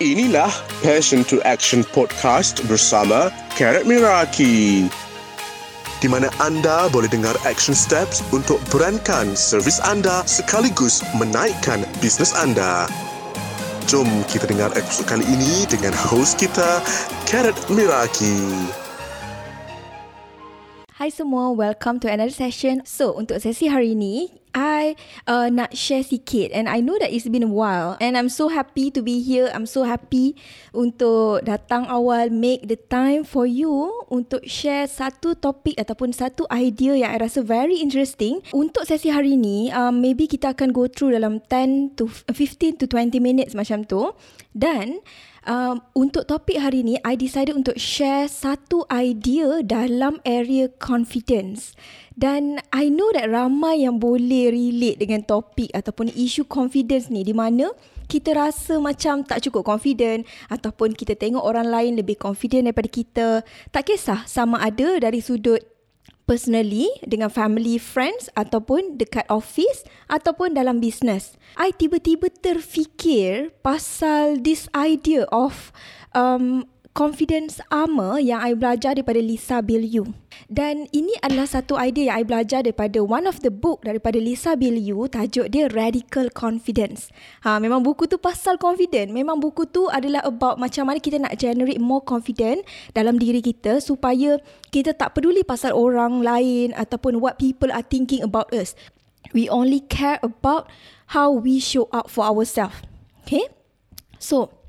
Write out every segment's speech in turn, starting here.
Inilah Passion to Action Podcast bersama Karat Miraki. Di mana anda boleh dengar action steps untuk berankan servis anda sekaligus menaikkan bisnes anda. Jom kita dengar episod kali ini dengan host kita, Karat Miraki. Hai semua, welcome to another session. So, untuk sesi hari ini, I uh, nak share sikit and I know that it's been a while and I'm so happy to be here. I'm so happy untuk datang awal make the time for you untuk share satu topik ataupun satu idea yang I rasa very interesting. Untuk sesi hari ini, um, maybe kita akan go through dalam 10 to 15 to 20 minutes macam tu. Dan um, untuk topik hari ini, I decided untuk share satu idea dalam area confidence. Dan I know that ramai yang boleh relate dengan topik ataupun isu confidence ni di mana kita rasa macam tak cukup confident ataupun kita tengok orang lain lebih confident daripada kita. Tak kisah sama ada dari sudut personally dengan family, friends ataupun dekat office ataupun dalam business. I tiba-tiba terfikir pasal this idea of um, confidence armor yang I belajar daripada Lisa Bilyeu. Dan ini adalah satu idea yang I belajar daripada one of the book daripada Lisa Bilyeu tajuk dia Radical Confidence. Ha, memang buku tu pasal confident. Memang buku tu adalah about macam mana kita nak generate more confident dalam diri kita supaya kita tak peduli pasal orang lain ataupun what people are thinking about us. We only care about how we show up for ourselves. Okay? So,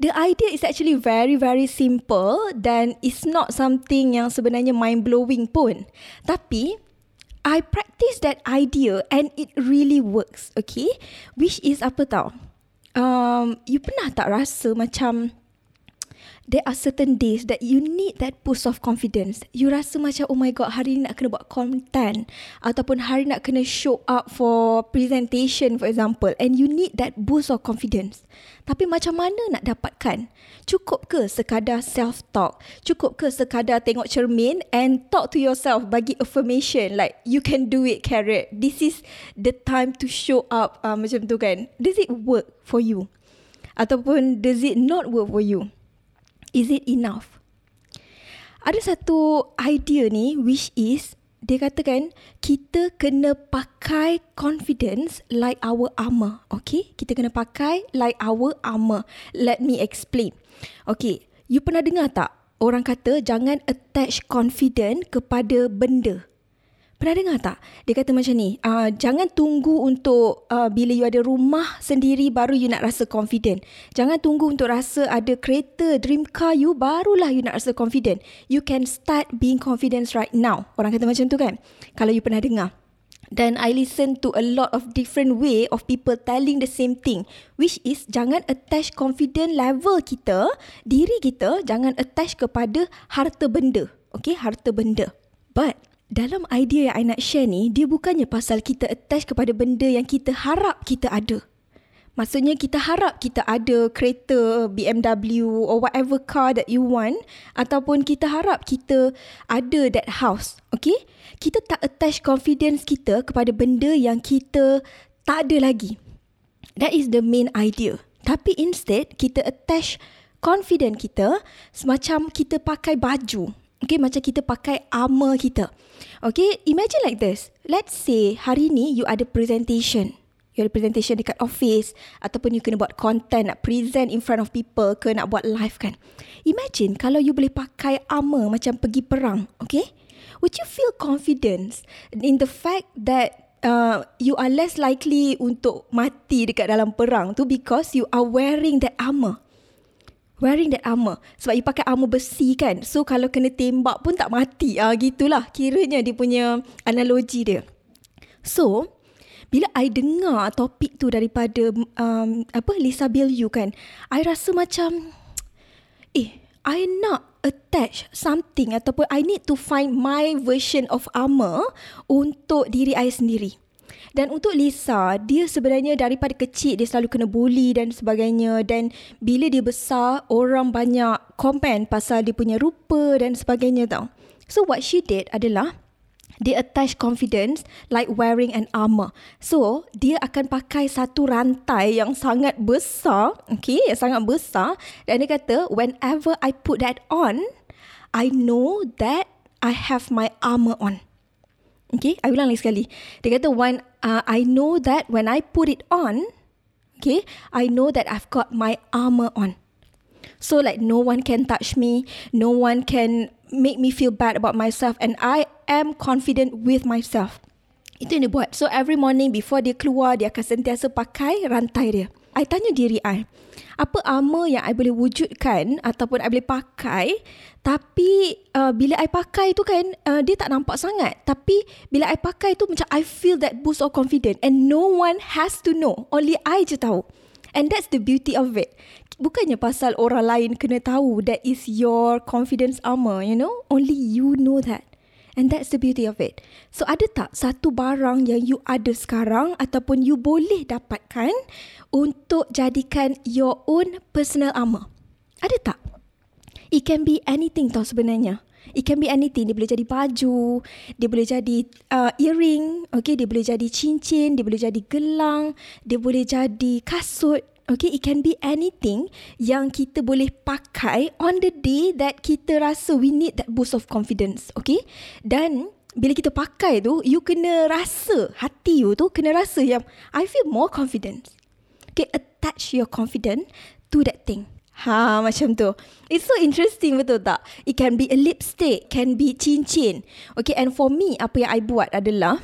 the idea is actually very very simple dan it's not something yang sebenarnya mind blowing pun. Tapi I practice that idea and it really works, okay? Which is apa tau? Um, you pernah tak rasa macam there are certain days that you need that boost of confidence. You rasa macam, oh my god, hari ni nak kena buat content. Ataupun hari nak kena show up for presentation, for example. And you need that boost of confidence. Tapi macam mana nak dapatkan? Cukup ke sekadar self-talk? Cukup ke sekadar tengok cermin and talk to yourself bagi affirmation like, you can do it, Carrot. This is the time to show up uh, macam tu kan. Does it work for you? Ataupun does it not work for you? Is it enough? Ada satu idea ni which is dia katakan kita kena pakai confidence like our armor. Okay? Kita kena pakai like our armor. Let me explain. Okay. You pernah dengar tak? Orang kata jangan attach confidence kepada benda. Pernah dengar tak? Dia kata macam ni, uh, jangan tunggu untuk uh, bila you ada rumah sendiri baru you nak rasa confident. Jangan tunggu untuk rasa ada kereta, dream car you barulah you nak rasa confident. You can start being confident right now. Orang kata macam tu kan? Kalau you pernah dengar. Dan I listen to a lot of different way of people telling the same thing. Which is jangan attach confident level kita, diri kita, jangan attach kepada harta benda. Okay, harta benda. But dalam idea yang I nak share ni, dia bukannya pasal kita attach kepada benda yang kita harap kita ada. Maksudnya kita harap kita ada kereta BMW or whatever car that you want ataupun kita harap kita ada that house. Okay? Kita tak attach confidence kita kepada benda yang kita tak ada lagi. That is the main idea. Tapi instead, kita attach confidence kita semacam kita pakai baju. Okay, macam kita pakai armor kita. Okay, imagine like this. Let's say hari ni you ada presentation. You ada presentation dekat office ataupun you kena buat content nak present in front of people ke nak buat live kan. Imagine kalau you boleh pakai armor macam pergi perang. Okay, would you feel confidence in the fact that uh, you are less likely untuk mati dekat dalam perang tu because you are wearing that armor wearing that armor sebab you pakai armor besi kan. So kalau kena tembak pun tak mati. Ah gitulah. Kiranya dia punya analogi dia. So bila I dengar topik tu daripada um, apa Lisa Bilyeu kan I rasa macam eh I nak attach something ataupun I need to find my version of armor untuk diri I sendiri. Dan untuk Lisa, dia sebenarnya daripada kecil dia selalu kena bully dan sebagainya dan bila dia besar, orang banyak komen pasal dia punya rupa dan sebagainya tau. So what she did adalah dia attach confidence like wearing an armor. So, dia akan pakai satu rantai yang sangat besar, okay, yang sangat besar. Dan dia kata, whenever I put that on, I know that I have my armor on. Okay, I ulang lagi sekali. Dia kata, when uh, I know that when I put it on, okay, I know that I've got my armor on. So like no one can touch me, no one can make me feel bad about myself and I am confident with myself. Itu yang dia buat. So every morning before dia keluar, dia akan sentiasa pakai rantai dia. I tanya diri I, apa armor yang I boleh wujudkan ataupun I boleh pakai tapi uh, bila I pakai tu kan uh, dia tak nampak sangat tapi bila I pakai tu macam I feel that boost of confidence and no one has to know only I je tahu and that's the beauty of it bukannya pasal orang lain kena tahu that is your confidence armor, you know? Only you know that. And that's the beauty of it. So ada tak satu barang yang you ada sekarang ataupun you boleh dapatkan untuk jadikan your own personal armor? Ada tak? It can be anything tau sebenarnya. It can be anything. Dia boleh jadi baju, dia boleh jadi uh, earring, okay, dia boleh jadi cincin, dia boleh jadi gelang, dia boleh jadi kasut, Okay, it can be anything yang kita boleh pakai on the day that kita rasa we need that boost of confidence. Okay, dan bila kita pakai tu, you kena rasa hati you tu kena rasa yang I feel more confident. Okay, attach your confidence to that thing. Ha, macam tu. It's so interesting betul tak? It can be a lipstick, can be cincin. Okay, and for me, apa yang I buat adalah,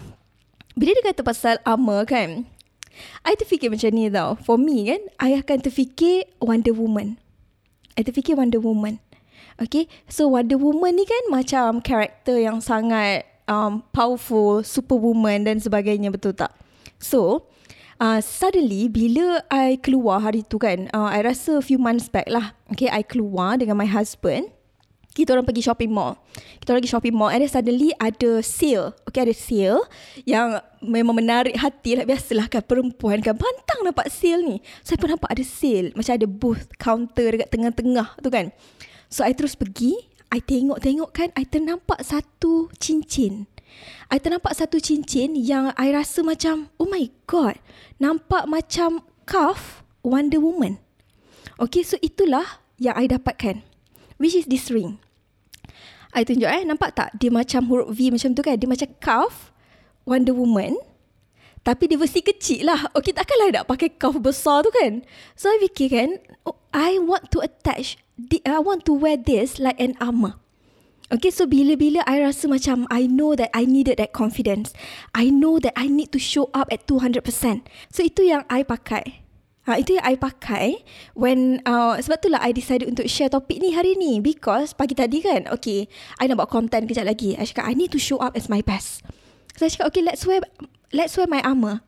bila dia kata pasal armor kan, I terfikir macam ni tau. For me kan, I akan terfikir Wonder Woman. I terfikir Wonder Woman. Okay, so Wonder Woman ni kan macam karakter yang sangat um, powerful, superwoman dan sebagainya, betul tak? So, uh, suddenly bila I keluar hari tu kan, uh, I rasa few months back lah. Okay, I keluar dengan my husband kita orang pergi shopping mall. Kita orang pergi shopping mall and then suddenly ada sale. Okay, ada sale yang memang menarik hati lah. Biasalah kan perempuan kan pantang nampak sale ni. Saya pun nampak ada sale. Macam ada booth counter dekat tengah-tengah tu kan. So, I terus pergi. I tengok-tengok kan. I ternampak satu cincin. I ternampak satu cincin yang I rasa macam, oh my god. Nampak macam cuff Wonder Woman. Okay, so itulah yang I dapatkan. Which is this ring. I tunjuk eh Nampak tak? Dia macam huruf V macam tu kan? Dia macam cuff Wonder Woman. Tapi dia versi kecil lah. Okay takkanlah nak pakai cuff besar tu kan? So I fikir kan oh, I want to attach I want to wear this Like an armor. Okay so bila-bila I rasa macam I know that I needed that confidence. I know that I need to show up at 200% So itu yang I pakai Ha, itu yang I pakai when uh, sebab itulah I decided untuk share topik ni hari ni because pagi tadi kan okay I nak buat content kejap lagi I cakap I need to show up as my best so I cakap okay let's wear let's wear my armor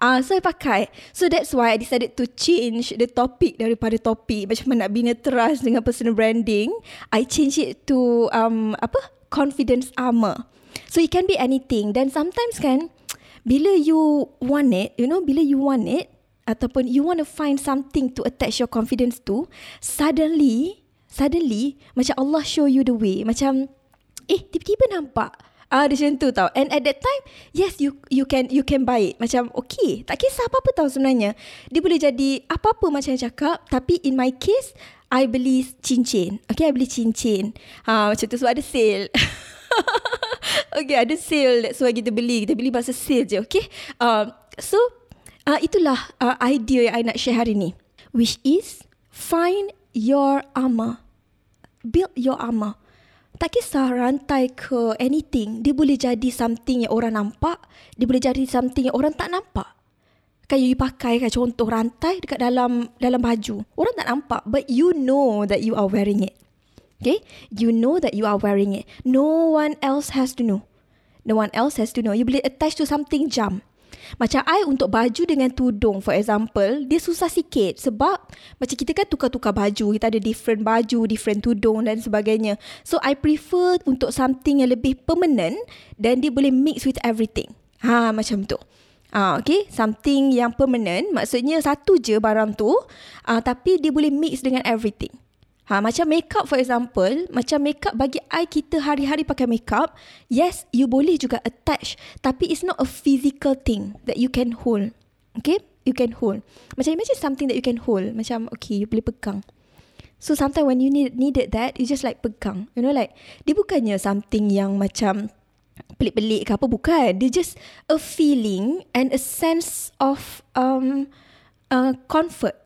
Ah, uh, so I pakai. So that's why I decided to change the topic daripada topik macam mana nak bina trust dengan personal branding. I change it to um apa? Confidence armor. So it can be anything. Then sometimes kan, bila you want it, you know, bila you want it, ataupun you want to find something to attach your confidence to, suddenly, suddenly, macam Allah show you the way. Macam, eh, tiba-tiba nampak. Ah, dia macam tu tau. And at that time, yes, you you can you can buy it. Macam, okay, tak kisah apa-apa tau sebenarnya. Dia boleh jadi apa-apa macam yang cakap. Tapi in my case, I beli cincin. Okay, I beli cincin. Ha, macam tu sebab ada sale. okay, ada sale. That's why kita beli. Kita beli masa sale je, okay? Um, so, uh, itulah uh, idea yang I nak share hari ni. Which is, find your armor. Build your armor. Tak kisah rantai ke anything, dia boleh jadi something yang orang nampak, dia boleh jadi something yang orang tak nampak. Kayak you pakai kan contoh rantai dekat dalam dalam baju. Orang tak nampak, but you know that you are wearing it. Okay? You know that you are wearing it. No one else has to know. No one else has to know. You boleh attach to something jump. Macam I untuk baju dengan tudung for example, dia susah sikit sebab macam kita kan tukar-tukar baju, kita ada different baju, different tudung dan sebagainya. So I prefer untuk something yang lebih permanent dan dia boleh mix with everything. Ha macam tu. Ah, ha, okay, something yang permanent maksudnya satu je barang tu, ah, tapi dia boleh mix dengan everything. Ha, macam makeup for example, macam makeup bagi I kita hari-hari pakai makeup, yes, you boleh juga attach. Tapi it's not a physical thing that you can hold. Okay? You can hold. Macam imagine something that you can hold. Macam, okay, you boleh pegang. So sometimes when you need, needed that, you just like pegang. You know like, dia bukannya something yang macam pelik-pelik ke apa. Bukan. Dia just a feeling and a sense of um, uh, comfort.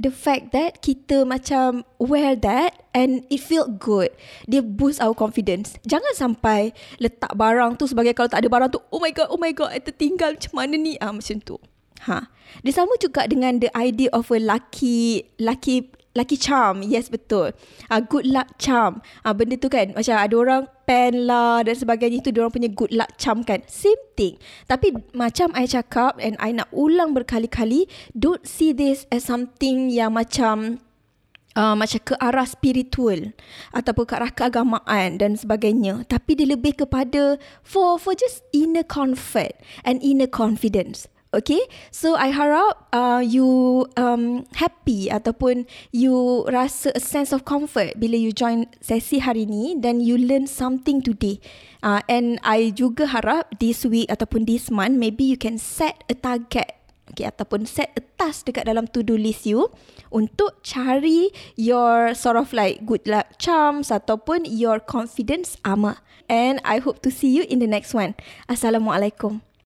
The fact that kita macam wear that and it feel good. Dia boost our confidence. Jangan sampai letak barang tu sebagai kalau tak ada barang tu, oh my god, oh my god, I tertinggal macam mana ni? Ah, macam tu. Ha. Dia sama juga dengan the idea of a lucky lucky lucky charm. Yes, betul. Uh, good luck charm. Uh, benda tu kan, macam ada orang pen lah dan sebagainya tu, orang punya good luck charm kan. Same thing. Tapi macam I cakap and I nak ulang berkali-kali, don't see this as something yang macam Uh, macam ke arah spiritual ataupun ke arah keagamaan dan sebagainya tapi dia lebih kepada for for just inner comfort and inner confidence Okay, so I harap uh, you um, happy ataupun you rasa a sense of comfort bila you join sesi hari ni dan you learn something today. Uh, and I juga harap this week ataupun this month maybe you can set a target okay, ataupun set a task dekat dalam to-do list you untuk cari your sort of like good luck charms ataupun your confidence armor. And I hope to see you in the next one. Assalamualaikum.